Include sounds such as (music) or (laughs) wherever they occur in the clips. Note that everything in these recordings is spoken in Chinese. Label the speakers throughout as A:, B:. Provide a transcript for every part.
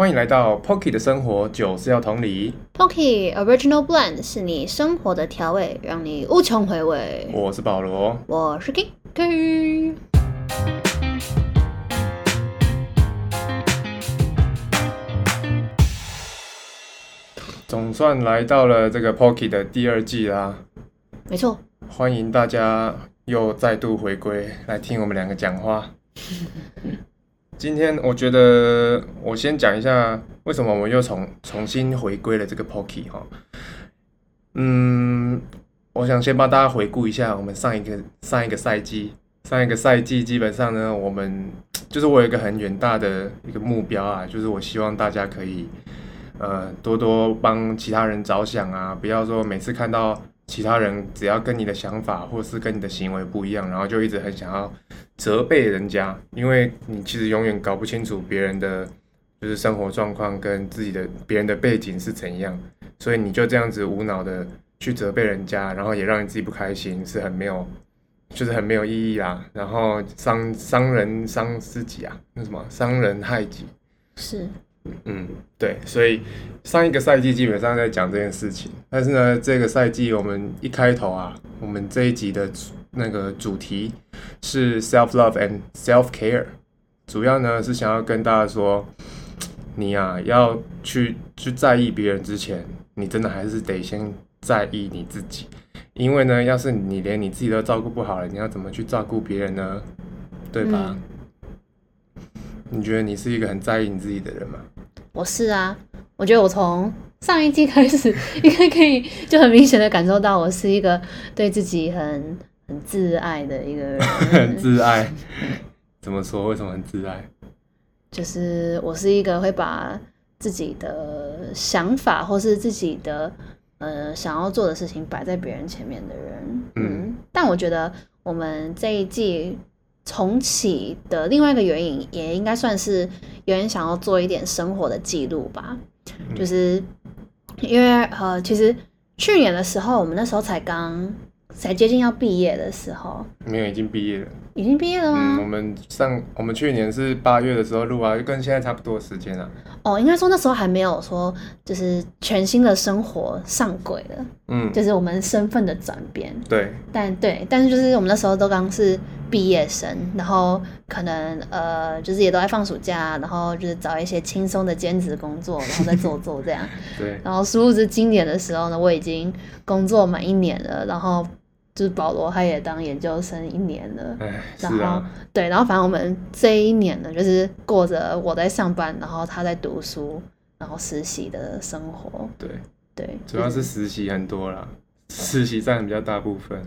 A: 欢迎来到 Pocky 的生活，酒是要同理。
B: Pocky Original Blend 是你生活的调味，让你无穷回味。
A: 我是保罗，
B: 我是 Kiki。
A: 总算来到了这个 Pocky 的第二季啦，
B: 没错，
A: 欢迎大家又再度回归来听我们两个讲话。今天我觉得我先讲一下为什么我又重重新回归了这个 Pocky 哈。嗯，我想先帮大家回顾一下我们上一个上一个赛季，上一个赛季基本上呢，我们就是我有一个很远大的一个目标啊，就是我希望大家可以呃多多帮其他人着想啊，不要说每次看到其他人只要跟你的想法或是跟你的行为不一样，然后就一直很想要责备人家，因为你其实永远搞不清楚别人的就是生活状况跟自己的别人的背景是怎样，所以你就这样子无脑的去责备人家，然后也让你自己不开心，是很没有，就是很没有意义啦。然后伤伤人伤自己啊，那什么？伤人害己，
B: 是
A: 嗯，对，所以上一个赛季基本上在讲这件事情，但是呢，这个赛季我们一开头啊，我们这一集的那个主题是 self love and self care，主要呢是想要跟大家说，你啊要去去在意别人之前，你真的还是得先在意你自己，因为呢，要是你连你自己都照顾不好了，你要怎么去照顾别人呢？对吧？你觉得你是一个很在意你自己的人吗？
B: 我是啊，我觉得我从上一季开始，(laughs) 应该可以就很明显的感受到，我是一个对自己很很自爱的一个人，
A: 很自爱。怎么说？为什么很自爱？
B: 就是我是一个会把自己的想法或是自己的呃想要做的事情摆在别人前面的人。
A: 嗯
B: 但我觉得我们这一季重启的另外一个原因，也应该算是有人想要做一点生活的记录吧。
A: 嗯
B: 就是因为呃，其实去年的时候，我们那时候才刚才接近要毕业的时候，
A: 没有，已经毕业了。
B: 已经毕业了吗？
A: 嗯，我们上我们去年是八月的时候录啊，就跟现在差不多的时间啊。
B: 哦，应该说那时候还没有说就是全新的生活上轨了，
A: 嗯，
B: 就是我们身份的转变。
A: 对，
B: 但对，但是就是我们那时候都刚是毕业生，然后可能呃，就是也都在放暑假，然后就是找一些轻松的兼职工作，然后再做做这样。(laughs)
A: 对，
B: 然后殊不知今年的时候呢，我已经工作满一年了，然后就是保罗他也当研究生一年了。然后
A: 啊，
B: 对，然后反正我们这一年呢，就是过着我在上班，然后他在读书，然后实习的生活。
A: 对，
B: 对，
A: 主要
B: 是
A: 实习很多啦，实习占比较大部分。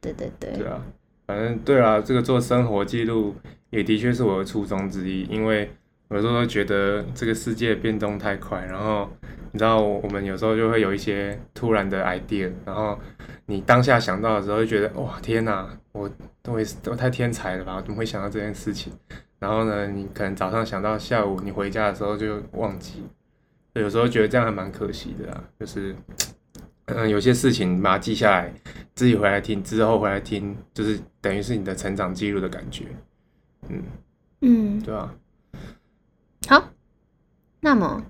B: 对对对
A: 对啊，反正对啊，这个做生活记录也的确是我的初衷之一，因为我有时候觉得这个世界变动太快，然后你知道我们有时候就会有一些突然的 idea，然后你当下想到的时候就觉得哇天哪，我都会都太天才了吧，我怎么会想到这件事情？然后呢，你可能早上想到，下午你回家的时候就忘记，对有时候觉得这样还蛮可惜的啊，就是。嗯，有些事情把它记下来，自己回来听，之后回来听，就是等于是你的成长记录的感觉，嗯，
B: 嗯，
A: 对吧？
B: 好，那么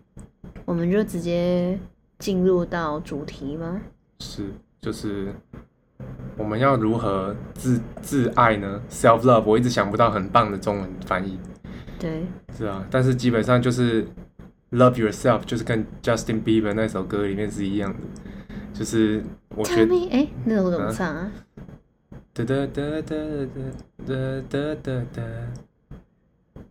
B: 我们就直接进入到主题吗？
A: 是，就是我们要如何自自爱呢？self love，我一直想不到很棒的中文翻译，
B: 对，
A: 是啊，但是基本上就是 love yourself，就是跟 Justin Bieber 那首歌里面是一样的，就是我觉得。
B: 哎，那首怎么唱啊？
A: 哒哒哒哒哒哒哒哒哒。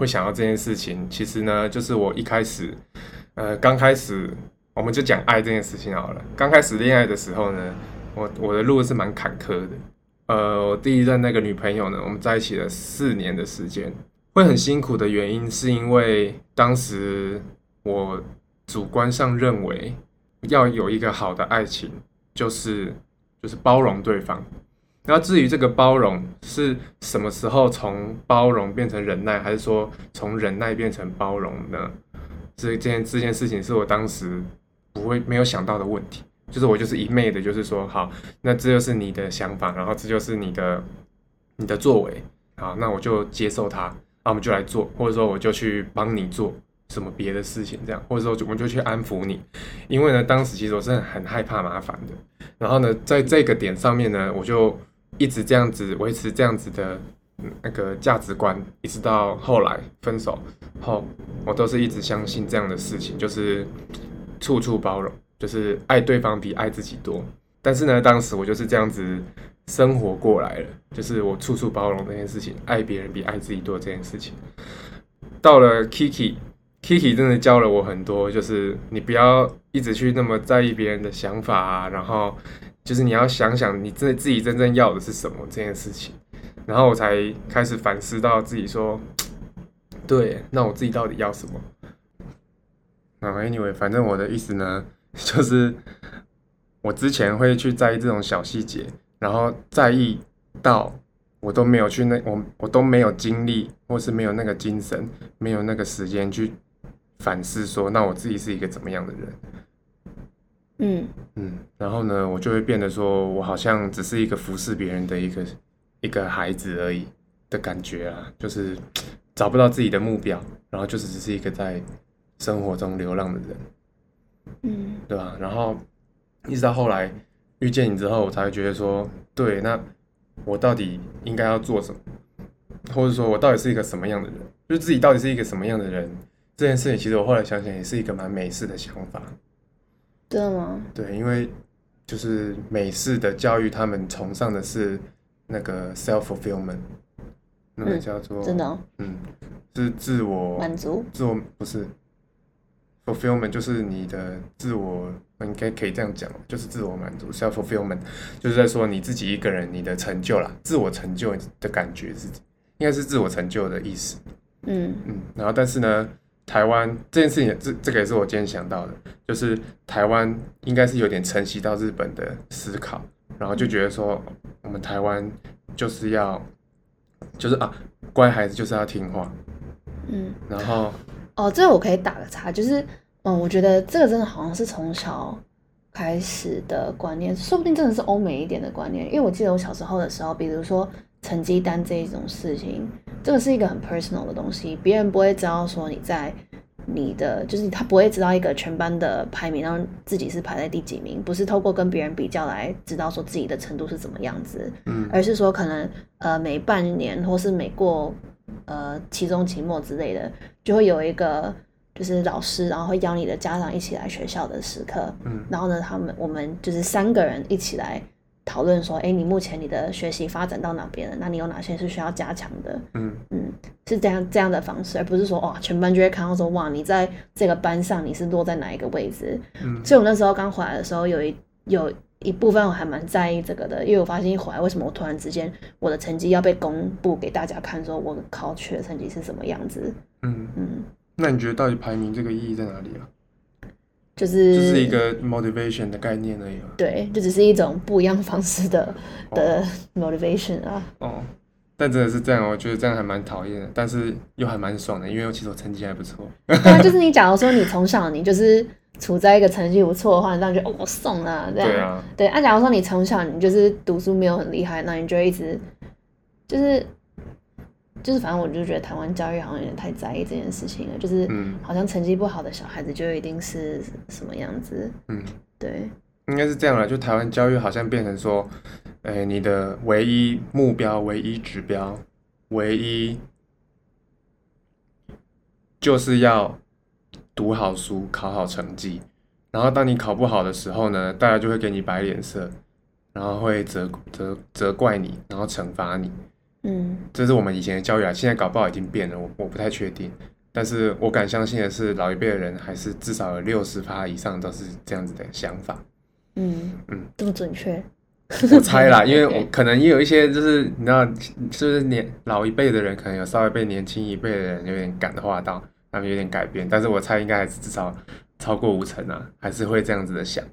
A: 会想到这件事情。其实呢，就是我一开始，呃，刚开始我们就讲爱这件事情好了。刚开始恋爱的时候呢，我我的路是蛮坎坷的。呃，我第一任那个女朋友呢，我们在一起了四年的时间，会很辛苦的原因是因为当时我主观上认为要有一个好的爱情，就是就是包容对方。然后至于这个包容是什么时候从包容变成忍耐，还是说从忍耐变成包容呢？这件这件事情是我当时不会没有想到的问题。就是我就是一昧的，就是说好，那这就是你的想法，然后这就是你的你的作为，好，那我就接受它，那我们就来做，或者说我就去帮你做什么别的事情，这样，或者说我们就去安抚你，因为呢，当时其实我是很害怕麻烦的，然后呢，在这个点上面呢，我就一直这样子维持这样子的那个价值观，一直到后来分手后，我都是一直相信这样的事情，就是处处包容。就是爱对方比爱自己多，但是呢，当时我就是这样子生活过来了，就是我处处包容这件事情，爱别人比爱自己多这件事情。到了 Kiki Kiki 真的教了我很多，就是你不要一直去那么在意别人的想法啊，然后就是你要想想你自自己真正要的是什么这件事情，然后我才开始反思到自己说，对，那我自己到底要什么？那 Anyway，反正我的意思呢。(laughs) 就是我之前会去在意这种小细节，然后在意到我都没有去那我我都没有精力，或是没有那个精神，没有那个时间去反思说，那我自己是一个怎么样的人？
B: 嗯
A: 嗯，然后呢，我就会变得说我好像只是一个服侍别人的一个一个孩子而已的感觉啊，就是找不到自己的目标，然后就是只是一个在生活中流浪的人。
B: 嗯，
A: 对吧？然后一直到后来遇见你之后，我才会觉得说，对，那我到底应该要做什么，或者说我到底是一个什么样的人？就是自己到底是一个什么样的人？这件事情，其实我后来想想，也是一个蛮美式的想法。
B: 真的吗？
A: 对，因为就是美式的教育，他们崇尚的是那个 self fulfillment，那个叫做
B: 真的，
A: 嗯，是自我
B: 满足，
A: 自我不是。fulfillment 就是你的自我，应该可以这样讲，就是自我满足。self fulfillment 就是在说你自己一个人你的成就啦，自我成就的感觉是，应该是自我成就的意思。
B: 嗯
A: 嗯，然后但是呢，台湾这件事情，这这个也是我今天想到的，就是台湾应该是有点承袭到日本的思考，然后就觉得说我们台湾就是要，就是啊，乖孩子就是要听话。
B: 嗯，
A: 然后。
B: 哦，这个我可以打个叉，就是，嗯，我觉得这个真的好像是从小开始的观念，说不定真的是欧美一点的观念。因为我记得我小时候的时候，比如说成绩单这一种事情，这个是一个很 personal 的东西，别人不会知道说你在你的，就是他不会知道一个全班的排名，然后自己是排在第几名，不是透过跟别人比较来知道说自己的程度是怎么样子，
A: 嗯，
B: 而是说可能呃每半年或是每过。呃，期中、期末之类的，就会有一个就是老师，然后会邀你的家长一起来学校的时刻。
A: 嗯，
B: 然后呢，他们我们就是三个人一起来讨论说，哎，你目前你的学习发展到哪边了？那你有哪些是需要加强的？
A: 嗯
B: 嗯，是这样这样的方式，而不是说哇，全班就会看到说哇，你在这个班上你是落在哪一个位置？
A: 嗯，
B: 所以我那时候刚回来的时候，有一有。一部分我还蛮在意这个的，因为我发现一回来，为什么我突然之间我的成绩要被公布给大家看，说我考取的成绩是什么样子？
A: 嗯
B: 嗯。
A: 那你觉得到底排名这个意义在哪里啊？
B: 就是
A: 就是一个 motivation 的概念而已。
B: 对，就只是一种不一样方式的的 motivation 啊。
A: 哦，但真的是这样，我觉得这样还蛮讨厌的，但是又还蛮爽的，因为其实我成绩还不错。
B: 对啊，就是你假如说你从小你就是。处在一个成绩不错的话，你当然觉得哦，我送啊，这样。
A: 对啊。
B: 对，啊，假如说你从小你就是读书没有很厉害，那你就一直就是就是，反正我就觉得台湾教育好像有点太在意这件事情了，就是好像成绩不好的小孩子就一定是什么样子。
A: 嗯，
B: 对。
A: 应该是这样了，就台湾教育好像变成说，哎，你的唯一目标、唯一指标、唯一就是要。读好书，考好成绩，然后当你考不好的时候呢，大家就会给你摆脸色，然后会责责责怪你，然后惩罚你。
B: 嗯，
A: 这是我们以前的教育啊，现在搞不好已经变了，我我不太确定。但是我敢相信的是，老一辈的人还是至少有六十趴以上都是这样子的想法。
B: 嗯
A: 嗯，
B: 这么准确？(laughs)
A: 我猜啦，因为我可能也有一些，就是你知道，就是年老一辈的人，可能有稍微被年轻一辈的人有点感化到。他们有点改变，但是我猜应该还是至少超过五成啊，还是会这样子的想。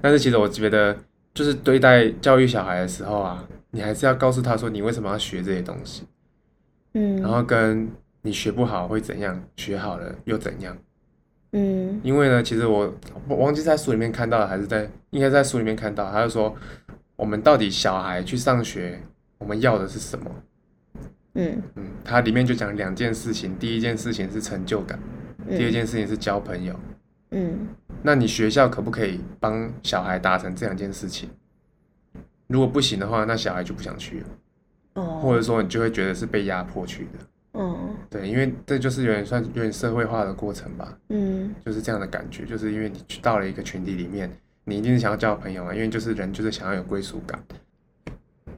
A: 但是其实我觉得，就是对待教育小孩的时候啊，你还是要告诉他说，你为什么要学这些东西，
B: 嗯，
A: 然后跟你学不好会怎样，学好了又怎样。
B: 嗯
A: 因为呢，其实我我忘记在书里面看到的，还是在应该在书里面看到，他就说我们到底小孩去上学，我们要的是什么？
B: 嗯
A: 嗯，它里面就讲两件事情，第一件事情是成就感，第二
B: 嗯
A: 件事情是交朋友。
B: 嗯
A: 那你学校可不可以帮小孩达成这两件事情？如果不行的话，那小孩就不想去了，
B: 哦，
A: 或者说你就会觉得是被压迫去的。
B: 嗯
A: 对，因为这就是有点算有点社会化的过程吧，
B: 嗯
A: 就是这样的感觉，就是因为你去到了一个群体里面，你一定是想要交朋友嘛，因为就是人就是想要有归属感。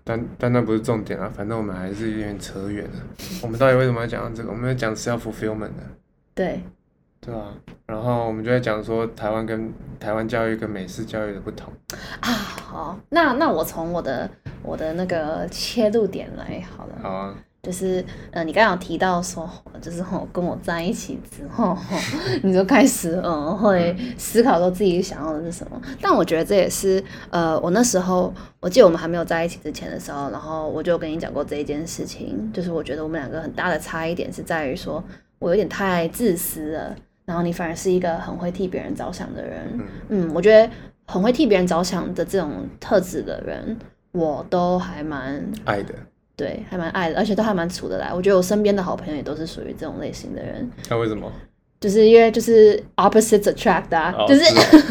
A: 但但那不是重点啊，反正我们还是有点扯远了。我们到底为什么要讲到这个？我们要讲 self fulfillment 的，
B: 对，
A: 对啊、然后我们就在讲说台湾跟台湾教育跟美式教育的不同。
B: 啊，好，那那我从我的我的那个切入点来好了，
A: 好啊，
B: 就是呃，你刚刚有提到说，就是吼跟我在一起之后，吼 (laughs) 你就开始嗯会思考说自己想要的是什么。但我觉得这也是呃，我那时候我记得我们还没有在一起之前的时候，然后我就跟你讲过这一件事情，就是我觉得我们两个很大的差异点是在于说我有点太自私了，然后你反而是一个很会替别人着想的人。
A: 嗯
B: 嗯，我觉得很会替别人着想的这种特质的人，我都还蛮
A: 爱的。
B: 对，还蛮爱的，而且都还蛮处得来。我觉得我身边的好朋友也都是属于这种类型的人，
A: 那为什么？
B: 就是因为就是 opposites attract 啊，
A: 哦
B: 就是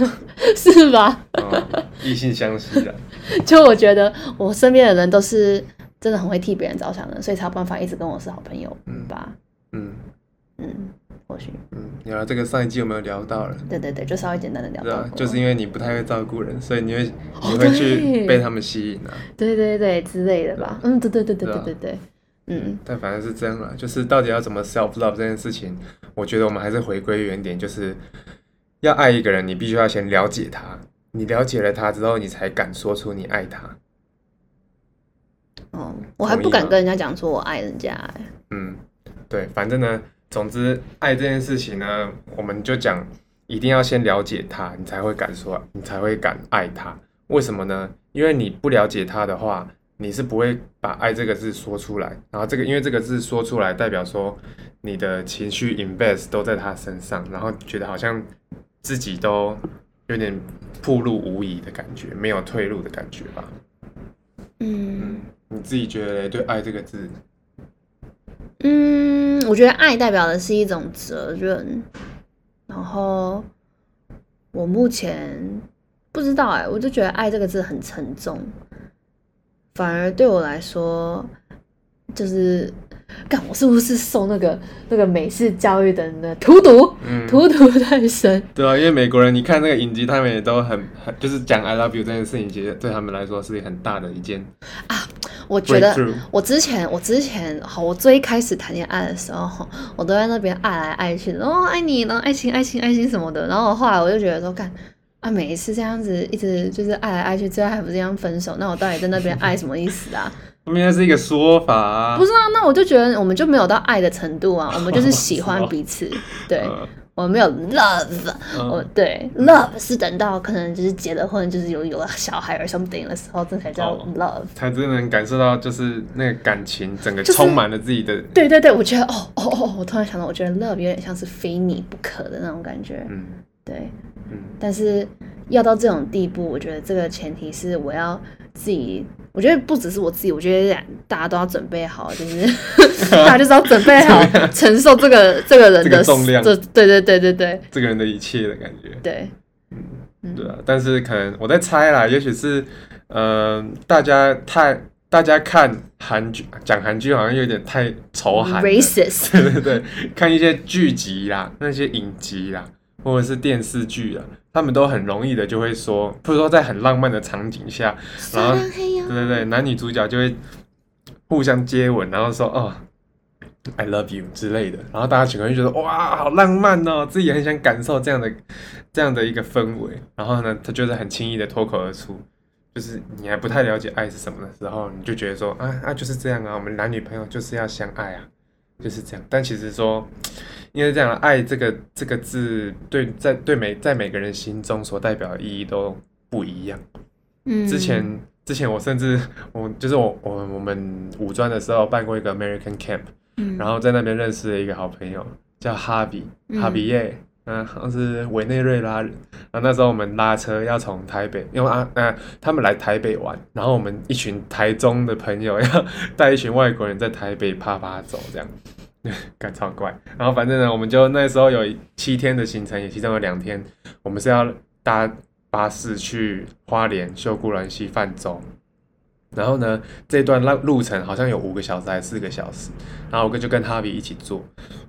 B: (laughs)
A: 是
B: 是吧？
A: 嗯，异性相吸的。(laughs)
B: 就我觉得我身边的人都是真的很会替别人着想的，所以才有办法一直跟我是好朋友
A: 嗯
B: 吧。
A: 嗯
B: 嗯，或许
A: 嗯，有了这个上一季有没有聊到了？
B: 对对对，就稍微简单的聊
A: 对啊，
B: 到过，
A: 就是因为你不太会照顾人，所以你会
B: 哦
A: 你会去被他们吸引啊。
B: 对对对之类的吧。嗯，对对对对
A: 对啊
B: 对对对，嗯
A: 但反正是这样了，就是到底要怎么 self love 这件事情，我觉得我们还是回归原点，就是要爱一个人，你必须要先了解他。你了解了他之后，你才敢说出你爱他。
B: 哦，我还不敢跟人家讲说我爱人家、哎
A: 嗯，对，反正呢，总之爱这件事情呢，我们就讲一定要先了解他，你才会敢说，你才会敢爱他。为什么呢？因为你不了解他的话，你是不会把爱这个字说出来。然后这个，因为这个字说出来，代表说你的情绪 invest 都在他身上，然后觉得好像自己都有点暴露无遗的感觉，没有退路的感觉吧。
B: 嗯
A: 你自己觉得对爱这个字，
B: 嗯，我觉得爱代表的是一种责任，然后我目前不知道哎、我就觉得爱这个字很沉重，反而对我来说，就是，干我是不是受那个那个美式教育的那荼毒，
A: 嗯，
B: 荼毒太深？
A: 对啊，因为美国人，你看那个影集，他们也都很很，就是讲 I love you 这件事情，其实对他们来说是很大的一件啊
B: 我觉得。我之前，我之前，好，我最开始谈恋爱的时候，我都在那边爱来爱去然，哦，爱你，然后爱情，爱情，爱情什么的。然后后来我就觉得说，干啊，每一次这样子一直就是爱来爱去，最后还不是这样分手，那我到底在那边爱什么意思啊？
A: 他们应该是一个说法啊，
B: 不是啊，那我就觉得我们就没有到爱的程度啊，(laughs) 我们就是喜欢彼此，对
A: 呃
B: 我们没有 love，我
A: 嗯
B: 对 love 是等到可能就是结了婚，就是有有了小孩 or something 的时候，这才叫
A: 哦。
B: love。
A: 才真的能感受到，就是那个感情整个充满了自己的，
B: 对对对，我觉得哦哦哦，我突然想到，我觉得 love 有点像是非你不可的那种感觉。
A: 嗯。
B: 对，
A: 嗯。
B: 但是要到这种地步，我觉得这个前提是我要自己，我觉得不只是我自己，我觉得大家都要准备好，就是 (laughs) 大家就是要准备好承受这个这个人
A: 这
B: 的
A: 个重量
B: 这对对对对对。
A: 这个人的一切的感觉。
B: 对，嗯
A: 对啊，但是可能我在猜啦，也许是，呃，大家太大家看韩剧讲韩剧好像有点太仇韩
B: ，racist，(laughs)
A: 对对对，看一些剧集啦，那些影集啦，或者是电视剧啊，他们都很容易的就会说，或者说在很浪漫的场景下，然后对对对，男女主角就会互相接吻，然后说哦，I love you 之类的，然后大家整个人就觉得哇，好浪漫哦，自己也很想感受这样的这样的一个氛围，然后呢，他就是很轻易的脱口而出。就是你还不太了解爱是什么的时候，你就觉得说啊啊就是这样啊，我们男女朋友就是要相爱啊，就是这样。但其实说，(tsk) 因为这样，爱这个这个字对在对每在每个人心中所代表的意义都不一样。
B: 嗯，
A: 之前之前我甚至 (laughs) 我就是我我我们五专的时候办过一个 American Camp，
B: 嗯，
A: 然后在那边认识了一个好朋友叫哈比
B: 嗯
A: 哈比耶，嗯，好像是委内瑞拉人。然后那时候我们拉车要从台北，因为啊呃他们来台北玩，然后我们一群台中的朋友 (laughs) 要带一群外国人在台北啪啪走这样。干超怪，然后反正呢，我们就那时候有七天的行程，也其中有两天，我们是要搭巴士去花莲、秀姑峦溪、泛舟。然后呢，这段路路程好像有五个小时还是四个小时，然后我哥就跟哈比一起坐。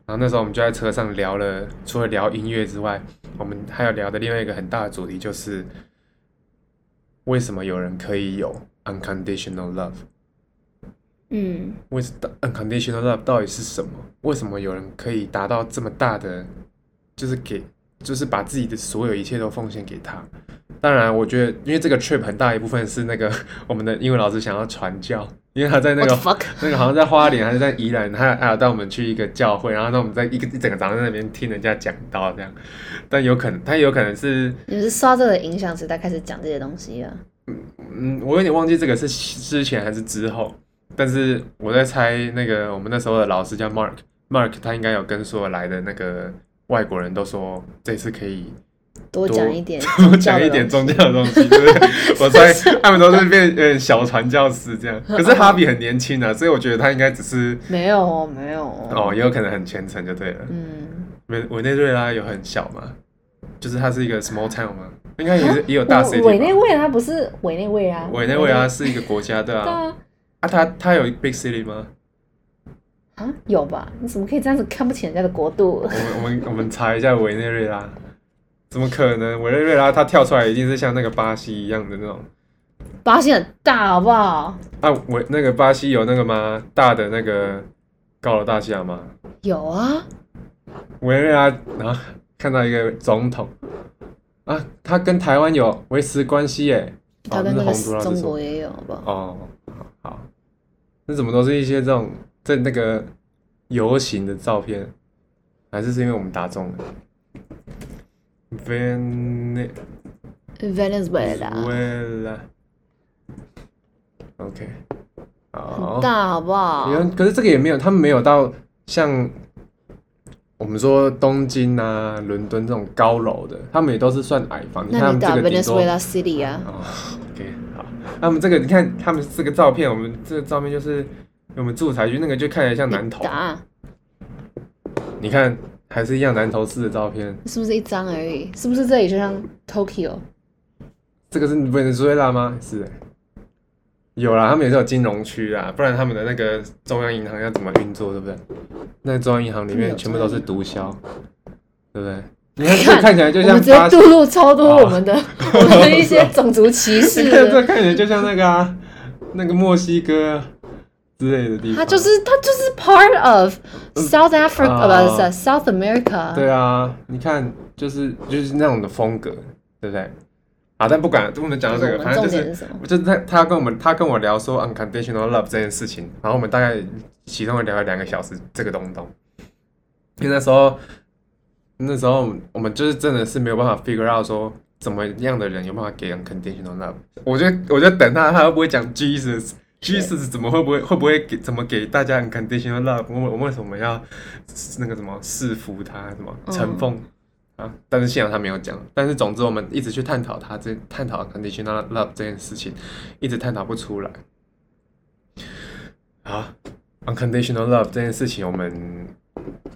A: 然后那时候我们就在车上聊了，除了聊音乐之外，我们还有聊的另外一个很大的主题就是，为什么有人可以有 unconditional love？
B: 嗯
A: 为什 unconditional love 到底是什么？为什么有人可以达到这么大的，就是给，就是把自己的所有一切都奉献给他？当然，我觉得，因为这个 trip 很大一部分是那个 (laughs) 我们的英文老师想要传教，因为他在那个？(laughs) 那个好像在花莲还是在宜兰，他还有带我们去一个教会，然后让我们在一个一整个早上在那边听人家讲道这样。但有可能，他有可能是，
B: 你们是受到这个影响时代开始讲这些东西啊？
A: 嗯，我有点忘记这个是之前还是之后，但是我在猜那个我们那时候的老师叫 Mark，Mark 他应该有跟所有来的那个外国人都说这次可以
B: 多
A: 多
B: 讲一点，(laughs)
A: 多讲一点宗教的东西，对不对？我猜 (laughs) 他们都是变有点小传教士这样。(laughs) 可是哈比很年轻啊，所以我觉得他应该只是
B: 没有哦，没有
A: 哦，也有可能很虔诚就对了。
B: 嗯，
A: 委委内瑞拉有很小吗？就是它是一个 small town 吗？应该也是也有大 city。
B: 委内瑞拉不是委内瑞拉，
A: 委内瑞拉是一个国家，对。啊，
B: 啊，
A: 它它有 big city 吗？
B: 啊有吧？你怎么可以这样子看不起人家的国度
A: 我？们我们我们查一下委内瑞拉，怎么可能？委内瑞拉它跳出来一定是像那个巴西一样的那种
B: 巴西很大，好不好？
A: 啊？委那个巴西有那个吗？大的那个高楼大厦吗？
B: 有啊，
A: 委内瑞拉，然后看到一个总统啊，他跟台湾有维持关系耶。哦
B: 他跟那个中国也有，好不好？
A: 哦，好好，那怎么都是一些这种在那个游行的照片，还是是因为我们打中了？Venezuela。
B: Venezuela
A: OK，好
B: 很。大，好不好？
A: 有可是这个也没有，他们没有到像我们说东京啊、伦敦这种高楼的，他们也都是算矮房。你看他们
B: 那你打
A: 这个
B: Venezuela City 啊？
A: 哦，OK，好。那我们这个，你看他们这个照片，我们这个照片就是我们住宅区那个，就看起来像南投。
B: 打
A: 你看，还是一样南投市的照片。
B: 是不是一张而已？是不是这里就像 Tokyo？
A: 这个是 Venezuela 吗？是欸。有啦，他们也是有金融区啦，不然他们的那个中央银行要怎么运作，对不对？那中央银行里面全部都是毒枭，对不对？你看这看起来就
B: 我们直接
A: 像巴西
B: 渡入超多
A: 哦
B: 我们的我们的一些种族歧视 (laughs)
A: 你看这。看起来就像那个啊，那个墨西哥啊之类的地方。
B: 它就是它就是 part of South Africa，
A: 啊
B: 不是 South America。
A: 对啊，你看，就是就是那种的风格，对不对？啊，但不管不能讲到这个，
B: 我们
A: 反正就是？就是他他跟我们他跟我聊说 unconditional love 这件事情，然后我们大概其中聊了两个小时这个东东，因为那时候那时候我们就是真的是没有办法 figure out 说怎么样的人有办法给 unconditional love，我就我就等他他会不会讲 Jesus。Jesus 怎么会不会会不会给怎么给大家 unconditional love？我们我们为什么要那个什么侍服他什么
B: 嗯
A: 承奉啊？但是幸好他没有讲。但是总之我们一直去探讨他这探讨 unconditional love 这件事情，一直探讨不出来。啊，unconditional love 这件事情，我们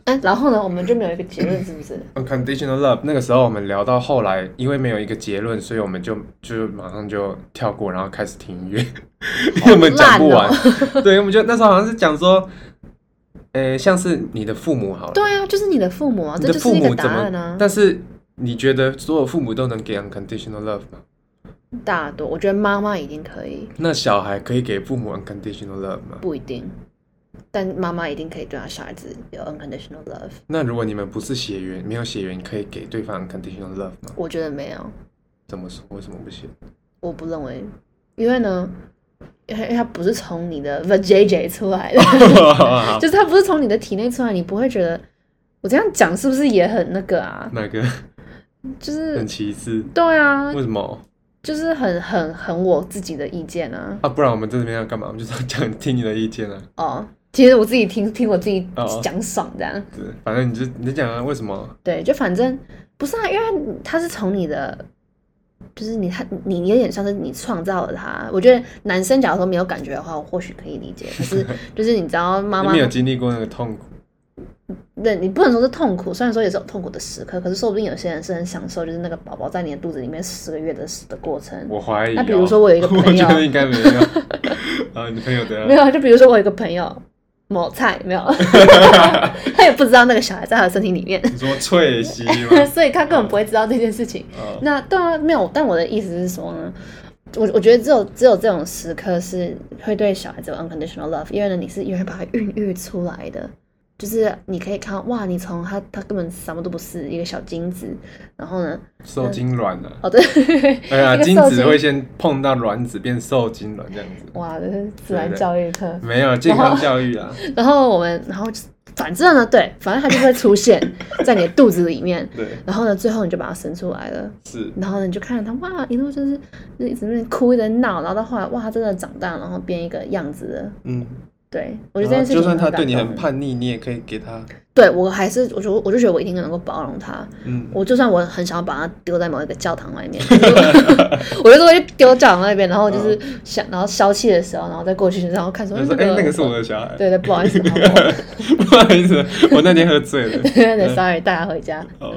B: 哎，然后呢，我们就没有一个结论，是不是
A: ？unconditional love 那个时候我们聊到后来，因为没有一个结论，所以我们就就马上就跳过，然后开始听音乐，因为我们讲不完。对，我们就那时候好像是讲说，呃，像是你的父母好了，
B: 对啊，就是你的父母啊，
A: 你的
B: 这就是一个
A: 父母怎么
B: 答案啊。
A: 但是你觉得所有父母都能给 unconditional love 吗？
B: 大多，我觉得妈妈一定可以，
A: 那小孩可以给父母 unconditional love 吗？
B: 不一定，但妈妈一定可以对她小孩子有 unconditional love。
A: 那如果你们不是血缘，没有血缘，可以给对方 unconditional love 吗？
B: 我觉得没有，
A: 怎么说？为什么不行？
B: 我不认为，因为呢，因为它不是从你的 vajayjay 出来的，(laughs) 就是他不是从你的体内出来，你不会觉得我这样讲是不是也很那个啊？
A: 哪个
B: 就是
A: 很歧视？
B: 对啊，
A: 为什么
B: 就是很很很我自己的意见啊。
A: 啊？不然我们在这边要干嘛？我们就是要讲听你的意见啊。
B: 哦，其实我自己听听我自己
A: 哦
B: 讲爽这样。
A: 对，反正你就你就讲啊，为什么？
B: 对，就反正不是啊，因为他是从你的，就是你他你你有点像是你创造了他。我觉得男生假如说没有感觉的话，我或许可以理解。(laughs) 可是就是你知道妈妈
A: 你没有经历过那个痛苦，
B: 对你不能说是痛苦，虽然说也是有痛苦的时刻，可是说不定有些人是很享受，就是那个宝宝在你的肚子里面十个月的的过程。
A: 我怀疑、哦。
B: 那比如说我有一个朋友
A: 我觉得应该没有。啊，(laughs) 你朋友的
B: 没有，就比如说我有一个朋友某菜没有，(laughs) 他也不知道那个小孩在他的身体里面，
A: 你说翠西吗？(laughs)
B: 所以他根本不会知道这件事情。
A: 哦
B: 那当然没有，但我的意思是说呢，我我觉得只有只有这种时刻是会对小孩子有 unconditional love，因为呢你是因为把他孕育出来的，就是你可以看到哇，你从他他根本什么都不是一个小精子，然后呢，
A: 受精卵了、
B: 哦对，
A: 哎呀，
B: 一个
A: 精子会先碰到卵子变受精卵这样子。
B: 哇，这是自然
A: 对对
B: 教育课。
A: 没有健康教育啊，(laughs)
B: 然后我们，然后反正呢，对，反正它就会出现 (laughs) 在你的肚子里面，
A: 对，
B: 然后呢，最后你就把它生出来了。
A: 是，
B: 然后呢，你就看着它，哇，一路就是就一直在哭，一直在闹，然后到后来，哇，它真的长大，然后变一个样子了。
A: 嗯，
B: 对我觉得这件事情
A: 就算他对你很叛逆，你也可以给他，
B: 对我还是我就我就觉得我一定能够包容他。
A: 嗯，
B: 我就算我很想要把他丢在某一个教堂外面，我就会丢教堂那边，然后就是想，然后消气的时候，然后再过去，然后看说，
A: 哎，那个是我的小孩，
B: 对对，不好意思，(laughs) 不好
A: 不好意思，我那天喝醉了，(laughs)
B: 对，sorry，带他回家，
A: 哦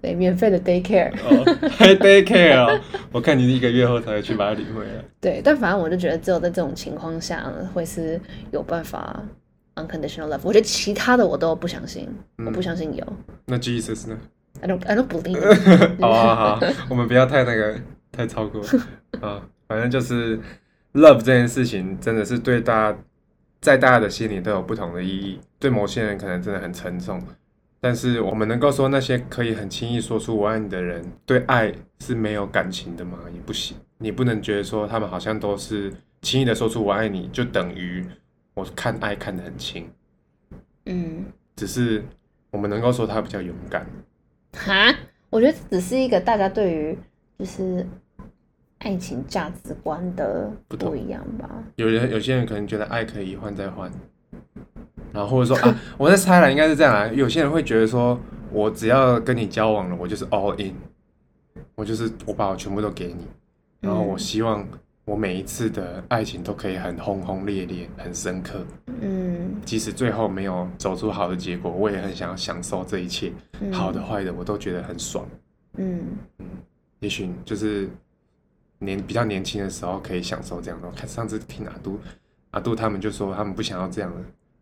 B: 对，免费的 day care。
A: 哦，还 day care 哦，我看你一个月后才会去把它领回来，
B: 对，但反正我就觉得只有在这种情况下呢，会是有办法 unconditional love。我觉得其他的我都不相信，我不相信有。
A: 那 Jesus 呢
B: ？I don't I don't believe。(laughs)
A: 好啊好，我们不要太那个太超过啊，反正就是 love 这件事情真的是对大家在大家的心里都有不同的意义，对某些人可能真的很沉重。但是我们能够说那些可以很轻易说出“我爱你”的人，对爱是没有感情的吗？也不行。你不能觉得说他们好像都是轻易的说出“我爱你”，就等于我看爱看得很轻。
B: 嗯，
A: 只是我们能够说他比较勇敢。
B: 哈，我觉得只是一个大家对于就是爱情价值观的不一样吧。
A: 有人有些人可能觉得爱可以一换再换，然后或者说啊，(laughs) 我在猜了，应该是这样啊。有些人会觉得说，我只要跟你交往了，我就是 all in，我就是我把我全部都给你，然后我希望我每一次的爱情都可以很轰轰烈烈、很深刻，
B: 嗯，
A: 即使最后没有走出好的结果，我也很想要享受这一切，
B: 嗯
A: 好的坏的我都觉得很爽。
B: 嗯
A: 也许就是年比较年轻的时候可以享受这样的。我看上次听阿杜，阿杜他们就说他们不想要这样的，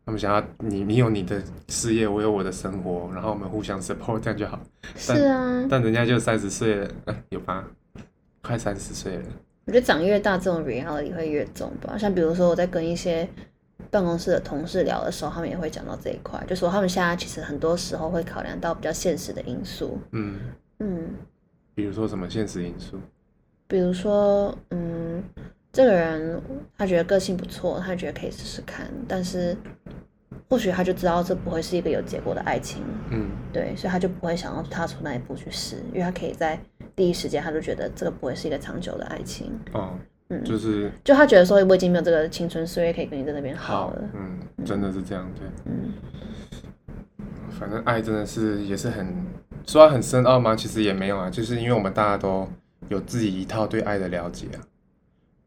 A: 他们想要你你有你的事业，我有我的生活，然后我们互相 support 这样就好。
B: 是啊。
A: 但人家就三十岁了，呃有吧？快三十岁了，
B: 我觉得长越大，这种 reality 会越重吧。像比如说我在跟一些办公室的同事聊的时候，他们也会讲到这一块，就说他们现在其实很多时候会考量到比较现实的因素。
A: 嗯，
B: 嗯，
A: 比如说什么现实因素，
B: 比如说，嗯，这个人他觉得个性不错，他觉得可以试试看，但是或许他就知道这不会是一个有结果的爱情，
A: 嗯
B: 对，所以他就不会想要踏出那一步去试，因为他可以在第一时间他就觉得这个不会是一个长久的爱情，
A: 哦，
B: 嗯，
A: 就是
B: 就他觉得说我已经没有这个青春岁月可以跟你在那边耗
A: 好
B: 了，，
A: 嗯，真的是这样，对。
B: 嗯
A: 反正爱真的是也是很说它很深奥吗？其实也没有啊，就是因为我们大家都有自己一套对爱的了解啊，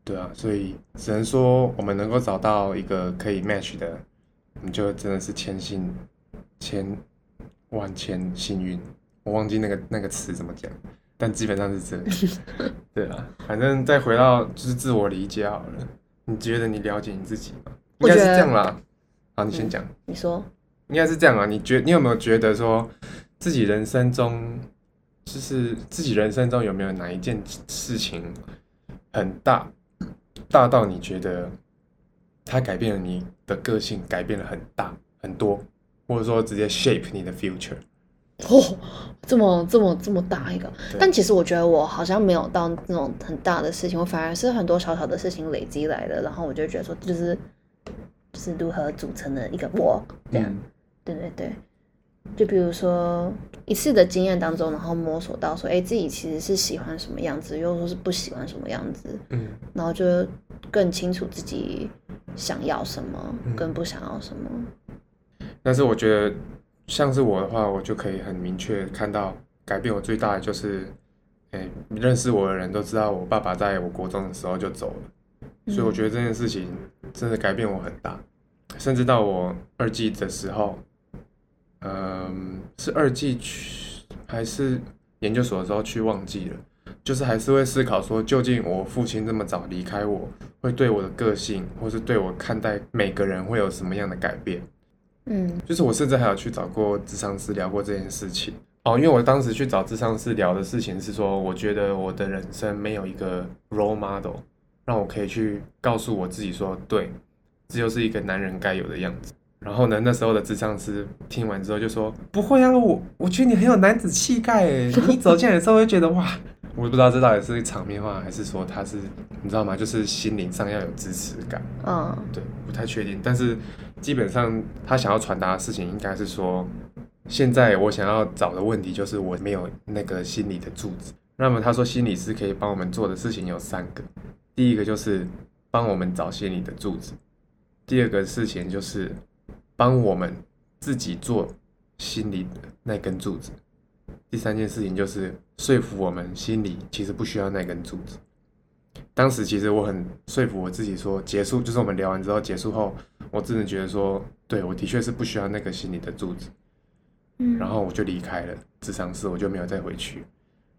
A: 对啊，所以只能说我们能够找到一个可以 match 的，我们就真的是千幸千万千幸运。我忘记那个那个词怎么讲，但基本上是这样。(laughs) 对啊，反正再回到就是自我理解好了。你觉得你了解你自己吗？应该是这样啦。好，你先讲。
B: 你说，
A: 应该是这样啊。你觉你有没有觉得说自己人生中，就是自己人生中有没有哪一件事情很大，大到你觉得它改变了你的个性，改变了很大很多，或者说直接 shape 你的 future？
B: 哦，这么这么这么大一个，但其实我觉得我好像没有到那种很大的事情，我反而是很多小小的事情累积来的，然后我就觉得说，就是就是如何组成的一个我这样。
A: 嗯
B: 对对对，就比如说一次的经验当中，然后摸索到说，哎，自己其实是喜欢什么样子，又说是不喜欢什么样子，
A: 嗯。
B: 然后就更清楚自己想要什么，
A: 嗯。
B: 跟不想要什么。
A: 但是我觉得，像是我的话，我就可以很明确看到，改变我最大的就是，诶、认识我的人都知道，我爸爸在我国中的时候就走了，所以我觉得这件事情真的改变我很大，甚至到我二季的时候，嗯，是二季去还是研究所的时候去忘记了，就是还是会思考说，究竟我父亲这么早离开我，会对我的个性，或是对我看待每个人会有什么样的改变。
B: 嗯
A: 就是我甚至还有去找过智商师聊过这件事情哦，因为我当时去找智商师聊的事情是说，我觉得我的人生没有一个 role model，让我可以去告诉我自己说，对，这就是一个男人该有的样子。然后呢，那时候的智商师听完之后就说：“不会啊，我我觉得你很有男子气概诶，(laughs) 你走进来的时候会觉得哇，我不知道这到底是场面话还是说他是你知道吗？就是心灵上要有支持感。”
B: 嗯
A: 对，不太确定，但是基本上他想要传达的事情应该是说，现在我想要找的问题就是我没有那个心理的柱子。那么他说心理师可以帮我们做的事情有三个，第一个就是帮我们找心理的柱子，第二个事情就是帮我们自己做心里的那根柱子，第三件事情就是说服我们心里其实不需要那根柱子。当时其实我很说服我自己说，结束就是我们聊完之后结束后，我真的觉得说，对我的确是不需要那个心理的柱子，
B: 嗯，
A: 然后我就离开了智商室，我就没有再回去。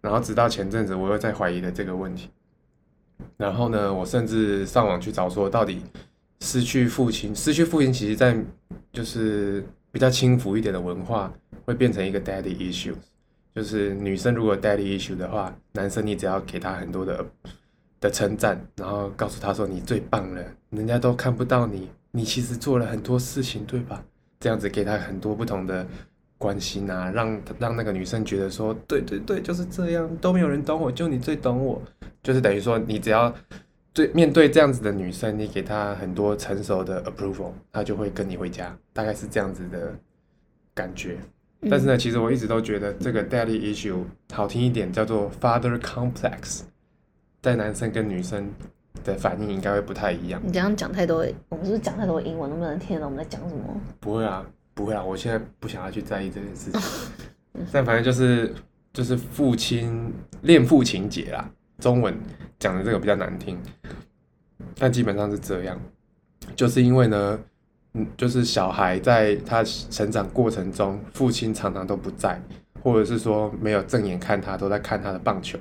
A: 然后直到前阵子，我又在怀疑了这个问题。然后呢，我甚至上网去找说，到底失去父亲，失去父亲，其实在就是比较轻浮一点的文化，会变成一个 daddy issue，就是女生如果 daddy issue 的话，男生你只要给他很多的的称赞，然后告诉他说你最棒了，人家都看不到你，你其实做了很多事情，对吧？这样子给他很多不同的关心啊，让让那个女生觉得说，对对对，就是这样，都没有人懂我，就你最懂我，就是等于说你只要对面对这样子的女生，你给她很多成熟的 approval，她就会跟你回家，大概是这样子的感觉。
B: 嗯
A: 但是呢，其实我一直都觉得这个 daddy issue 好听一点叫做 father complex，在男生跟女生的反应应该会不太一样。
B: 你这样讲太多，我们是不是讲太多英文，能不能听得懂我们在讲什么？
A: 不会啊，不会啊，我现在不想要去在意这件事情。(laughs) 但反正就是就是父亲恋父情节啦，中文讲的这个比较难听，但基本上是这样，就是因为呢，嗯，就是小孩在他成长过程中，父亲常常都不在，或者是说没有正眼看他，都在看他的棒球，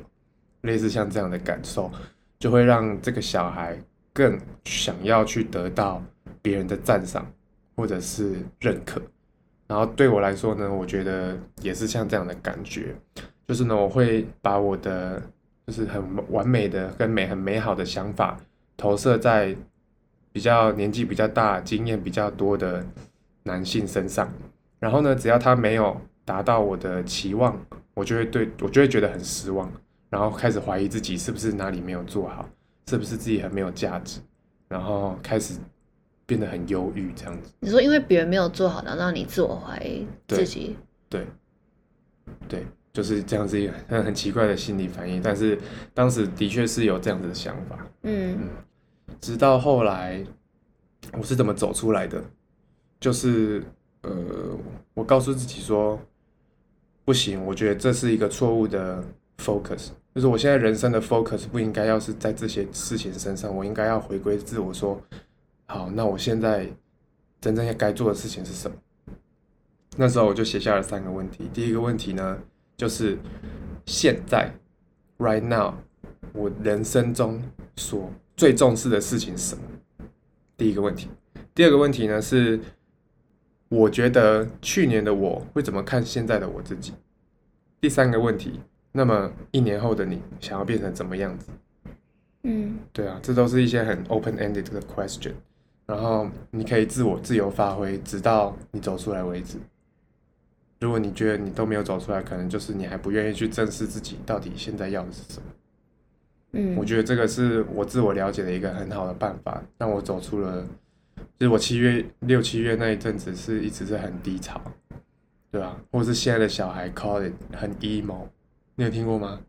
A: 类似像这样的感受，就会让这个小孩更想要去得到别人的赞赏或者是认可。然后对我来说呢，我觉得也是像这样的感觉，就是呢，我会把我的就是很完美的跟美很美好的想法投射在比较年纪比较大、经验比较多的男性身上，然后呢，只要他没有达到我的期望，我就会对我就会觉得很失望，然后开始怀疑自己是不是哪里没有做好，是不是自己很没有价值，然后开始变得很忧郁这样子。
B: 你说因为别人没有做好然后，让你自我怀疑自己，
A: 对，对，就是这样子一个很很奇怪的心理反应，但是当时的确是有这样子的想法。
B: 嗯
A: 直到后来，我是怎么走出来的？就是呃，我告诉自己说，不行，我觉得这是一个错误的 focus，就是我现在人生的 focus 不应该要是在这些事情身上，我应该要回归自我说，好，那我现在真正该做的事情是什么？那时候我就写下了三个问题。第一个问题呢，就是现在 right now 我人生中所最重视的事情是什么？第一个问题。第二个问题呢是，我觉得去年的我会怎么看现在的我自己？第三个问题，那么一年后的你想要变成怎么样子？
B: 嗯
A: 对啊，这都是一些很 open ended 的 question，然后你可以自我自由发挥，直到你走出来为止。如果你觉得你都没有走出来，可能就是你还不愿意去正视自己到底现在要的是什么。
B: 嗯，
A: 我觉得这个是我自我了解的一个很好的办法，让我走出了，就是我七月六七月那一阵子是一直是很低潮，对吧？或者是现在的小孩 call it 很 emo，你有听过吗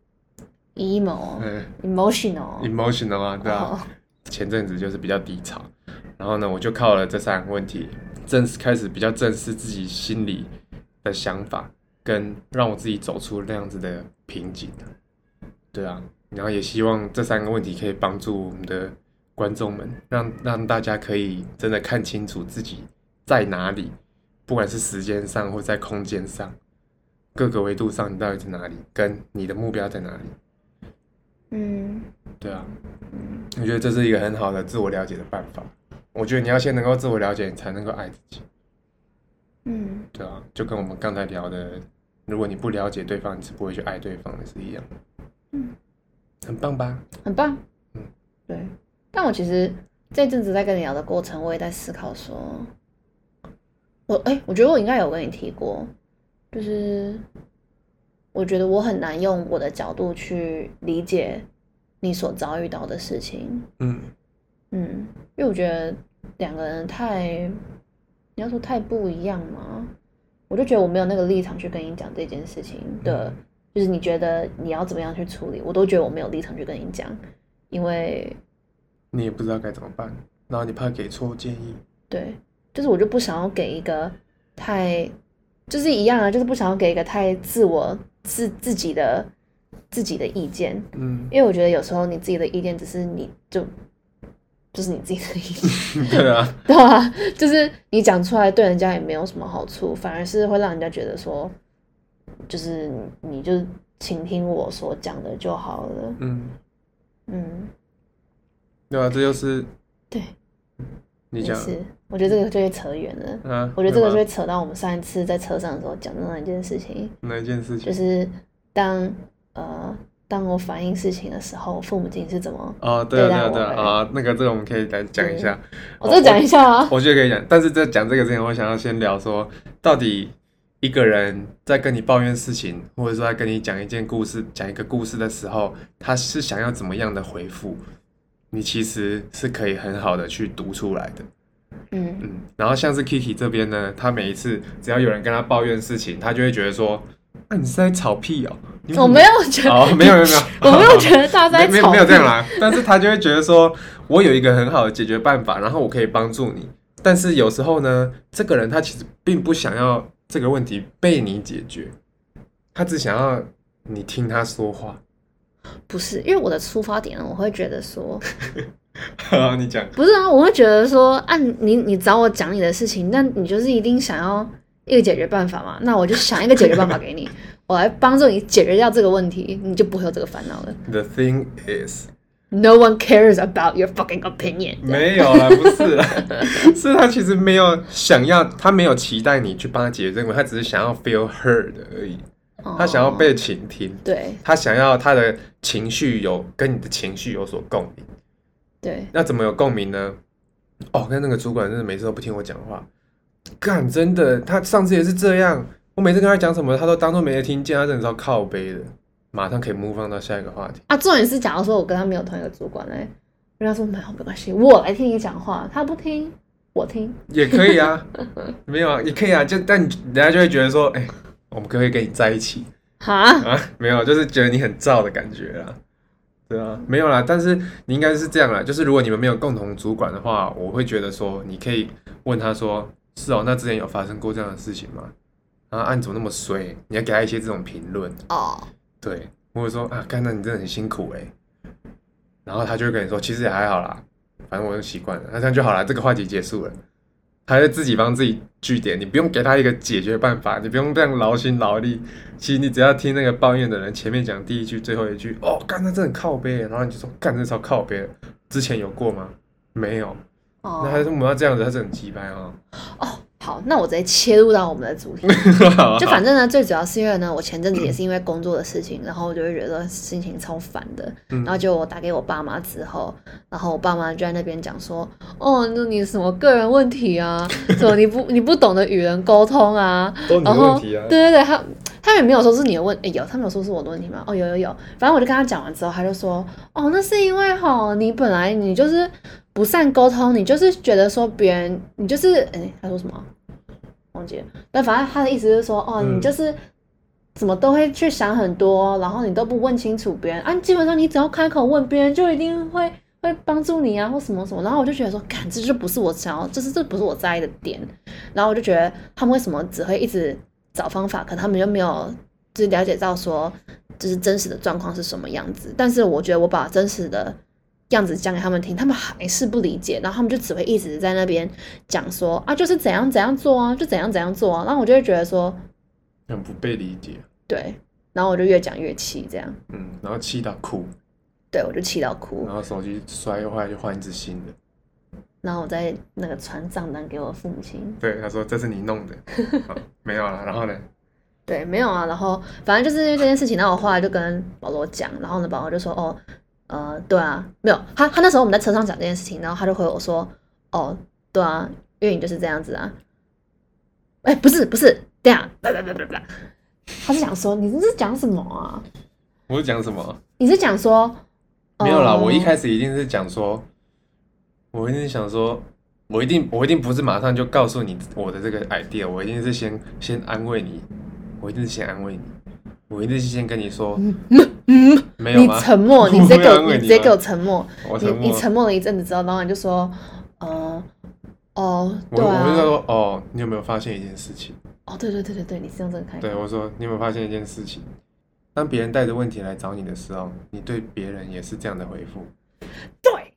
B: ？emo
A: 嗯 emotional，emotional 啊，对啊。
B: 哦
A: 前阵子就是比较低潮，然后呢，我就靠了这三个问题，正式开始比较正视自己心里的想法，跟让我自己走出那样子的瓶颈。对啊，然后也希望这三个问题可以帮助我们的观众们，让让大家可以真的看清楚自己在哪里，不管是时间上或在空间上，各个维度上你到底在哪里，跟你的目标在哪里。
B: 嗯
A: 对啊，我觉得这是一个很好的自我了解的办法。我觉得你要先能够自我了解，你才能够爱自己，
B: 嗯
A: 对啊，就跟我们刚才聊的，如果你不了解对方，你是不会去爱对方的是一样的。
B: 嗯，
A: 很棒吧？
B: 很棒。
A: 嗯，
B: 对。但我其实这阵子在跟你聊的过程，我也在思考说，我哎、我觉得我应该有跟你提过，就是我觉得我很难用我的角度去理解你所遭遇到的事情。
A: 嗯
B: 嗯，因为我觉得两个人太，你要说太不一样嘛，我就觉得我没有那个立场去跟你讲这件事情的，
A: 嗯。
B: 就是你觉得你要怎么样去处理，我都觉得我没有立场去跟你讲，因为
A: 你也不知道该怎么办，然后你怕给错建议。
B: 对，就是我就不想要给一个太，就是一样啊，就是不想要给一个太自我自自己的自己的意见，
A: 嗯，
B: 因为我觉得有时候你自己的意见只是你就就是你自己的意思。
A: 对啊，
B: 对啊，就是你讲出来对人家也没有什么好处，反而是会让人家觉得说，就是你你就倾听我所讲的就好了。
A: 嗯，
B: 嗯，
A: 对啊，这就是
B: 对，
A: 你讲
B: 是，我觉得这个就会扯远了。
A: 啊，
B: 我觉得这个就会扯到我们上一次在车上的时候讲的那一件事情，
A: 哪一件事情？
B: 就是当呃当我反映事情的时候，父母亲是怎么，
A: 哦，对啊，对啊，
B: 对
A: 啊，那个这个我们可以来讲一下。
B: 我再讲一下啊。
A: 我觉得可以讲，但是在讲这个之前，我想要先聊说，到底一个人在跟你抱怨事情，或者说在跟你讲一件故事、讲一个故事的时候，他是想要怎么样的回复，你其实是可以很好的去读出来的。
B: 嗯
A: 嗯，然后像是 Kiki 这边呢，他每一次只要有人跟他抱怨事情，他就会觉得说，啊，你是在吵屁哦？你
B: 我没有觉得，
A: 哦，没有没有没有，(laughs)
B: 我没有觉得大家在
A: 没没
B: 吵
A: 没有这样啦，但是他就会觉得说，我有一个很好的解决办法，然后我可以帮助你。但是有时候呢，这个人他其实并不想要这个问题被你解决，他只想要你听他说话。(laughs)
B: 不是，因为我的出发点呢，我会觉得说，(laughs)
A: 好，你讲，
B: 不是啊，我会觉得说，啊，你你找我讲你的事情，那你就是一定想要一个解决办法嘛？那我就想一个解决办法给你，(laughs) 我来帮助你解决掉这个问题，你就不会有这个烦恼了。
A: The thing
B: is，No one cares about your fucking opinion。
A: 没有了，不是啦，(laughs) (laughs) 是他其实没有想要，他没有期待你去帮他解决这个问题，他只是想要 feel heard 而已，
B: 哦
A: 他想要被倾听，
B: 对
A: 他想要他的情绪有跟你的情绪有所共鸣。
B: 对，
A: 那怎么有共鸣呢？哦，跟那个主管真的每次都不听我讲话，干真的，他上次也是这样，我每次跟他讲什么，他都当做没听见，他真的超靠背的，马上可以 move on 到下一个话题。
B: 啊，重点是，假如说我跟他没有同一个主管嘞，跟他说没有没关系，我来听你讲话，他不听，我听。
A: 也可以啊，(laughs) 没有啊，也可以啊，就但人家就会觉得说，哎、我们可不可以跟你在一起
B: 哈，
A: 啊？没有，就是觉得你很燥的感觉啦。对啊，没有啦，但是你应该是这样啦，就是如果你们没有共同主管的话，我会觉得说，你可以问他说，是哦，那之前有发生过这样的事情吗？啊，啊你怎么那么衰？你要给他一些这种评论，
B: 哦，
A: 对，或者说啊，干，那你真的很辛苦哎。然后他就会跟你说，其实也还好啦，反正我就习惯了，那这样就好了，这个话题结束了。他就自己帮自己据点，你不用给他一个解决办法，你不用这样劳心劳力。其实你只要听那个抱怨的人前面讲第一句、最后一句，哦，干，那真的很靠背，然后你就说，干，这超靠背。之前有过吗？没有。
B: 哦
A: 那他为什么要这样子？他是很鸡掰啊。
B: 好，那我直接切入到我们的主题。(laughs) 就反正呢，最主要是因为呢，我前阵子也是因为工作的事情，然后我就会觉得心情超烦的。然后就我打给我爸妈之后，然后我爸妈就在那边讲说：“哦，那你什么个人问题啊？(laughs) 什么你不你不懂得与人沟通啊？然后对对对，他他也没有说是你的问，哎有，他没有说是我的问题吗？哦有有有，反正我就跟他讲完之后，他就说：哦，那是因为哈，你本来你就是不善沟通，你就是觉得说别人，你就是哎，他说什么？”忘记了，但反正他的意思是说，哦，你就是怎么都会去想很多，然后你都不问清楚别人啊。基本上你只要开口问别人，就一定会会帮助你啊，或什么什么。然后我就觉得说，感，这就不是我想要，就是这不是我在意的点。然后我就觉得他们为什么只会一直找方法，可他们就没有就是了解到说，就是真实的状况是什么样子。但是我觉得我把真实的。样子讲给他们听，他们还是不理解，然后他们就只会一直在那边讲说啊，就是怎样怎样做啊，就怎样怎样做啊，然后我就会觉得说
A: 很不被理解，
B: 对，然后我就越讲越气，这样，
A: 嗯，然后气到哭，
B: 对我就气到哭，
A: 然后手机摔坏就换一只新的，
B: 然后我再那个传账单给我父母亲，
A: 对，他说这是你弄的，(laughs) 没有了，然后呢？
B: 对，没有啊，然后反正就是因为这件事情，然后我后来就跟保罗讲，然后呢，保罗就说哦。呃，对啊，没有他，他那时候我们在车上讲这件事情，然后他就回我说，哦，对啊，因为你就是这样子啊。哎，不是不是，这样，他是想说你这是讲什么啊？
A: 我是讲什么？
B: 你是讲说
A: 没有啦，我一开始一定是讲说，我一定想说，我一定我一定不是马上就告诉你我的这个 idea，我一定是先先安慰你，我一定是先安慰你。我一定是先跟你说，嗯嗯，没有
B: 你沉默，(laughs) 你直接给我，
A: 你
B: 直接给我沉默。
A: 你
B: 你沉默了一阵子之后，然后你就说，呃，哦，对
A: 啊。我就说，哦，你有没有发现一件事情？
B: 哦，对对对对对，你是用这个开。
A: 对，我说，你有没有发现一件事情？当别人带着问题来找你的时候，你对别人也是这样的回复。
B: 对，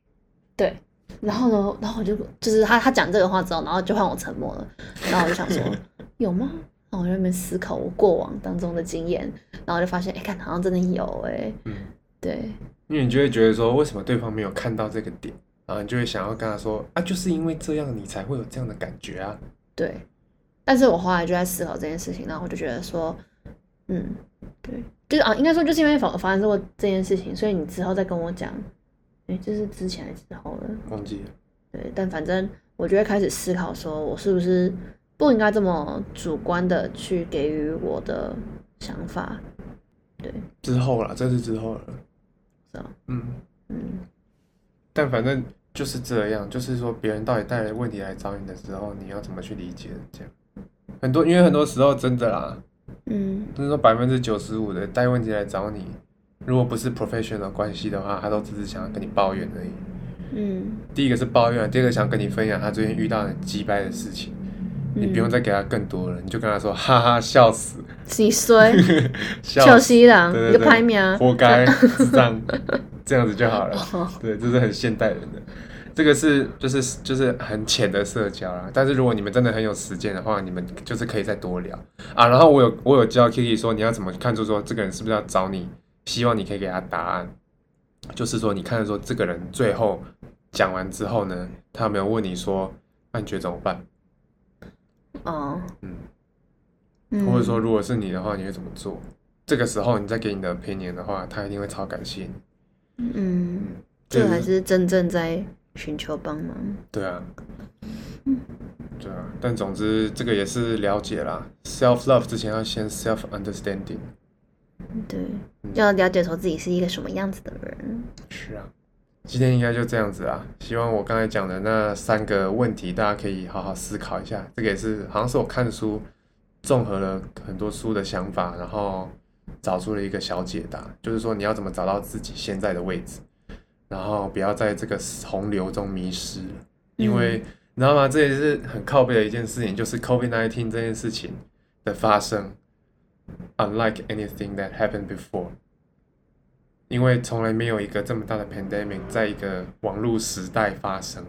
B: 对。然后呢，然后我就就是他他讲这个话之后，然后就换我沉默了。然后我就想说，(laughs) 有吗？然后我在那边思考我过往当中的经验，然后就发现，哎，看好像真的有，哎，嗯，对，
A: 因为你就会觉得说，为什么对方没有看到这个点，然后你就会想要跟他说，啊，就是因为这样，你才会有这样的感觉啊。
B: 对，但是我后来就在思考这件事情，然后我就觉得说，嗯，对，就是啊，应该说就是因为发发生过这件事情，所以你之后再跟我讲，哎，就是之前还是之后了，
A: 忘记了。
B: 对，但反正我就会开始思考，说我是不是。不应该这么主观的去给予我的想法，对。
A: 之后了，这是之后了，
B: 是啊，
A: 嗯嗯。但反正就是这样，就是说别人到底带来问题来找你的时候，你要怎么去理解？这样很多，因为很多时候真的啦，嗯，就是说百分之九十五的带问题来找你，如果不是 professional 关系的话，他都只是想要跟你抱怨而已。嗯。第一个是抱怨，第二个想跟你分享他最近遇到很击败的事情。你不用再给他更多了，你就跟他说，哈哈，笑死，
B: 几岁，(laughs) 笑西郎，
A: 一
B: 个排名，
A: 活该，(laughs) 这样，这样子就好了。对，这是很现代人的，这个是就是就是很浅的社交啦。但是如果你们真的很有时间的话，你们就是可以再多聊啊。然后我有我有教 Kiki 说，你要怎么看出说这个人是不是要找你，希望你可以给他答案。就是说，你看说这个人最后讲完之后呢，他有没有问你说，那你觉得怎么办？哦，嗯，或者说，如果是你的话，你会怎么做？这个时候你再给你的 opinion 的话，他一定会超感谢
B: 你。嗯，这才是真正在寻求帮忙。
A: 对啊，嗯，对啊。但总之，这个也是了解啦。self love 之前要先 self understanding。
B: 对，要了解说自己是一个什么样子的人。
A: 是啊。今天应该就这样子啊，希望我刚才讲的那三个问题，大家可以好好思考一下。这个也是好像是我看书，综合了很多书的想法，然后找出了一个小解答，就是说你要怎么找到自己现在的位置，然后不要在这个洪流中迷失。因为你知道吗？这也是很靠背的一件事情，就是 COVID-19 这件事情的发生，unlike anything that happened before。因为从来没有一个这么大的 pandemic 在一个网络时代发生，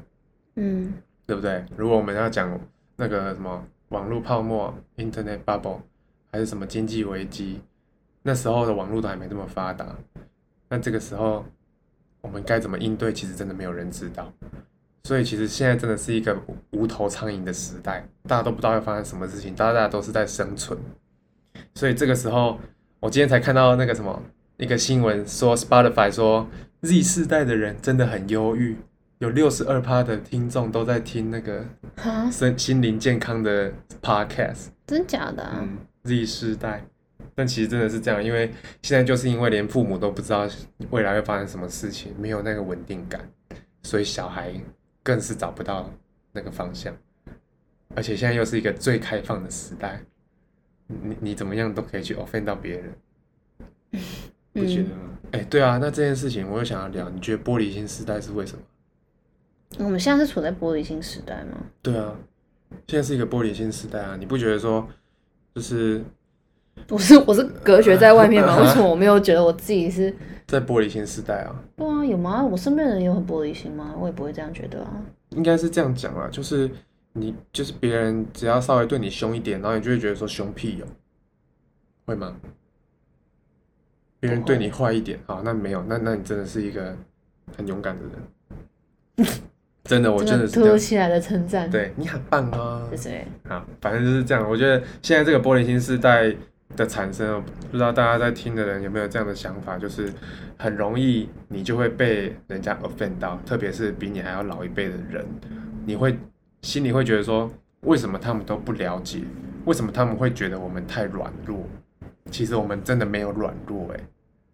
A: 嗯，对不对？如果我们要讲那个什么网络泡沫 （internet bubble） 还是什么经济危机，那时候的网络都还没这么发达，那这个时候我们该怎么应对？其实真的没有人知道。所以其实现在真的是一个无头苍蝇的时代，大家都不知道要发生什么事情，大家大家都是在生存。所以这个时候，我今天才看到那个什么一个新闻说，Spotify 说 Z 世代的人真的很忧郁，有六十二趴的听众都在听那个
B: 哈，
A: 身心灵健康的 podcast。
B: 真假的、啊？
A: 嗯，Z 世代，但其实真的是这样，因为现在就是因为连父母都不知道未来会发生什么事情，没有那个稳定感，所以小孩更是找不到那个方向。而且现在又是一个最开放的时代，你你怎么样都可以去 offend 到别人，不觉得吗？哎、对啊，那这件事情我又想要聊，你觉得玻璃心时代是为什么？
B: 我们现在是处在玻璃心时代吗？
A: 对啊，现在是一个玻璃心时代啊，你不觉得说就是
B: 我是我是隔绝在外面吗？(laughs) 为什么我没有觉得我自己是？
A: 在玻璃心时代啊？
B: 对啊，有吗？我身边的人有很玻璃心吗？我也不会这样觉得啊。
A: 应该是这样讲啊，就是你就是别人只要稍微对你凶一点，然后你就会觉得说凶屁哦，会吗？别人对你坏一点，啊，那没有，那那你真的是一个很勇敢的人，(laughs) 真的，我真的是
B: 突，如其来的称赞，，
A: 对你很棒啊，
B: 对对，
A: 好，反正就是这样。我觉得现在这个玻璃心时代的产生，不知道大家在听的人有没有这样的想法，就是很容易你就会被人家 offend 到，特别是比你还要老一辈的人，你会心里会觉得说，为什么他们都不了解？为什么他们会觉得我们太软弱？其实我们真的没有软弱，诶，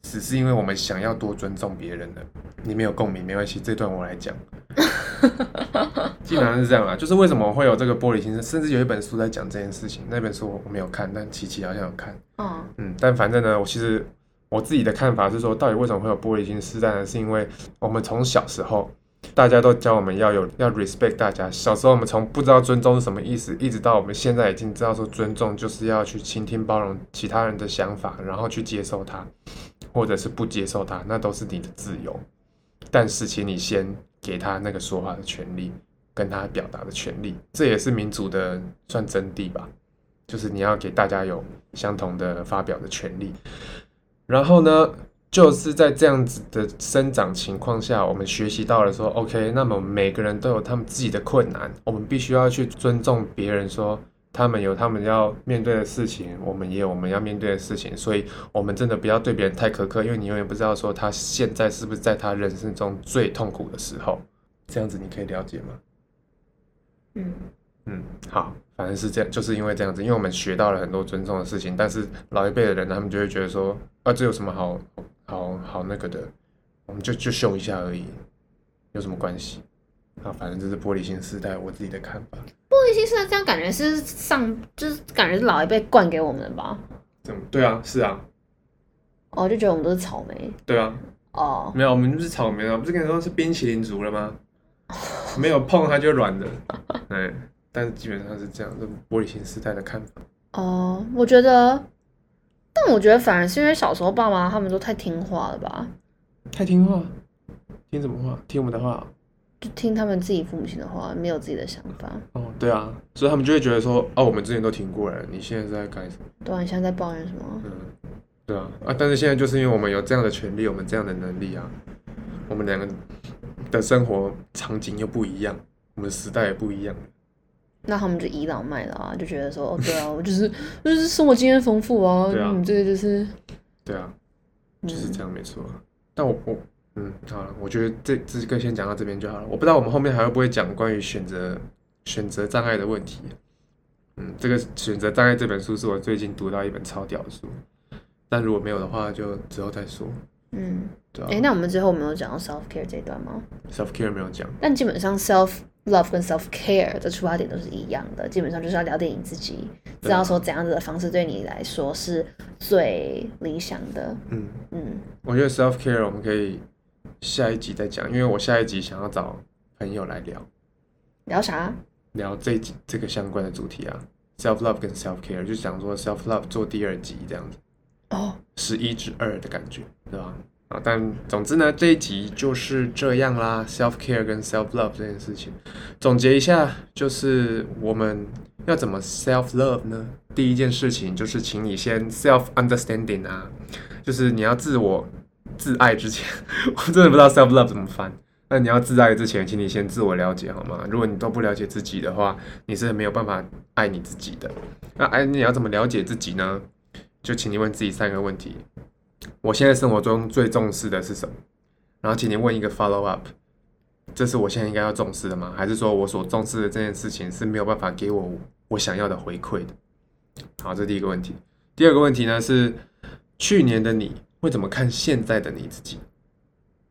A: 只是因为我们想要多尊重别人的。你没有共鸣没关系，这段我来讲。(laughs) 基本上是这样啦，就是为什么会有这个玻璃心，甚至有一本书在讲这件事情。那本书我没有看，但琪琪好像有看。
B: 嗯
A: 嗯，但反正呢，我其实我自己的看法是说，到底为什么会有玻璃心时代呢？是因为我们从小时候大家都教我们要有要 respect 大家。小时候我们从不知道尊重是什么意思，一直到我们现在已经知道说尊重就是要去倾听包容其他人的想法，然后去接受它，或者是不接受它，那都是你的自由。但是，请你先给他那个说话的权利，跟他表达的权利，这也是民主的算真谛吧。就是你要给大家有相同的发表的权利。然后呢，就是在这样子的生长情况下，我们学习到了说，OK，那么每个人都有他们自己的困难，我们必须要去尊重别人说。他们有他们要面对的事情，我们也有我们要面对的事情，所以我们真的不要对别人太苛刻，因为你永远不知道说他现在是不是在他人生中最痛苦的时候。这样子你可以了解吗？
B: 嗯，
A: 嗯，好，反正是这样，就是因为这样子，因为我们学到了很多尊重的事情，但是老一辈的人他们就会觉得说，啊，这有什么好好好那个的，我们就就秀一下而已，有什么关系？啊，反正这是玻璃心时代我自己的看法。
B: 玻璃心时代这样感觉是上，就是感觉是老一辈灌给我们的吧？
A: 这样对啊，是啊，
B: 哦，就觉得我们都是草莓
A: 对啊，
B: 哦，
A: 没有，我们就是草莓啊，不是跟你说是冰淇淋族了吗？(laughs) 没有碰它就软的，(laughs) 哎，但是基本上是这样，这玻璃心时代的看法。
B: 哦，我觉得，但我觉得反而是因为小时候爸妈他们都太听话了吧，
A: 太听话，听什么话？听我们的话。
B: 就听他们自己父母亲的话，没有自己的想法。
A: 哦，对啊，所以他们就会觉得说，哦，我们之前都听过了，你现在是在干什么？
B: 对啊，你现在在抱怨什么？
A: 嗯，对啊，啊，但是现在就是因为我们有这样的权利，我们这样的能力啊，我们两个的生活场景又不一样，我们时代也不一样。
B: 那他们就倚老卖老啊，就觉得说，哦，对啊，我就是就是生活经验丰富啊，
A: 对啊
B: 你这个就是，
A: 对啊，就是
B: 嗯
A: 这样，没错。但我我嗯，好了，我觉得这这个先讲到这边就好了。我不知道我们后面还会不会讲关于选择选择障碍的问题。嗯，这个选择障碍这本书是我最近读到一本超屌的书，但如果没有的话，就之后再说。
B: 嗯，
A: 对啊
B: 诶，那我们之后没有讲到 self care 这一段吗
A: ？self care 没有讲。
B: 但基本上 self love 跟 self care 的出发点都是一样的，基本上就是要了解你自己，知道说怎样子的方式对你来说是最理想的。
A: 嗯，
B: 嗯，
A: 我觉得 self care 我们可以下一集再讲，因为我下一集想要找朋友来聊
B: 聊啥？
A: 聊这一集这个相关的主题啊，self love 跟 self care，就想说 self love 做第二集这样子，
B: 哦，
A: 十一至二的感觉，对吧？但总之呢，这一集就是这样啦，self care 跟 self love 这件事情，总结一下，就是我们要怎么 self love 呢？第一件事情就是，请你先 self understanding 啊，就是你要自我自爱之前，(laughs) 我真的不知道 self love 怎么翻，那你要自爱之前，请你先自我了解好吗？如果你都不了解自己的话，你是没有办法爱你自己的。那爱你要怎么了解自己呢？就请你问自己三个问题：我现在生活中最重视的是什么？然后请你问一个 follow up：这是我现在应该要重视的吗？还是说我所重视的这件事情是没有办法给我我想要的回馈的？好，这第一个问题。第二个问题呢是，去年的你会怎么看现在的你自己？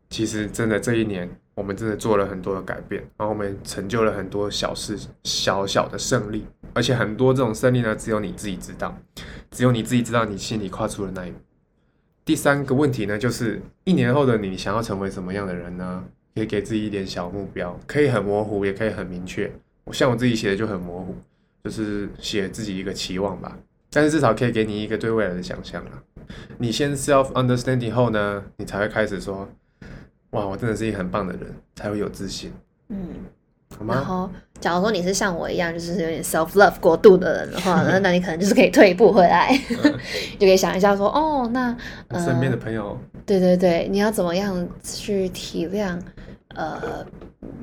A: 其实真的这一年，我们真的做了很多的改变，然后我们成就了很多小事、小小的胜利，而且很多这种胜利呢，只有你自己知道，只有你自己知道你心里跨出了那一步。第三个问题呢，就是一年后的你想要成为什么样的人呢？可以给自己一点小目标，可以很模糊，也可以很明确。我像我自己写的就很模糊，就是写自己一个期望吧，但是至少可以给你一个对未来的想象啊。你先 self understanding 后呢，你才会开始说，哇，我真的是一个很棒的人，才会有自信，
B: 嗯，
A: 好吗？
B: 然后假如说你是像我一样，就是有点 self love 过度的人的话，那 (laughs) 那你可能就是可以退一步回来，(laughs) 就可以想一下说，哦，那呃，
A: 身边的朋友，
B: 对对对，你要怎么样去体谅，呃，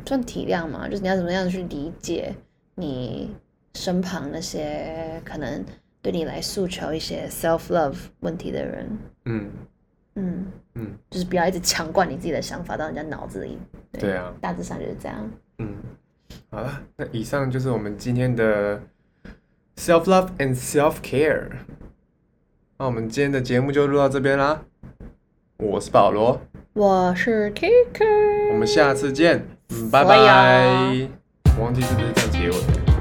B: 算体谅嘛，就是你要怎么样去理解你身旁那些可能对你来诉求一些 self love 问题的人，
A: 嗯
B: 嗯，
A: 嗯，
B: 就是不要一直强灌你自己的想法到人家脑子里。
A: 对啊，
B: 大致上就是这样。
A: 嗯，好了，那以上就是我们今天的 self love and self care。那我们今天的节目就录到这边啦。我是保罗，
B: 我是 Kiki，
A: 我们下次见，嗯，拜拜
B: 啊。
A: 我忘记是不是这样结尾了。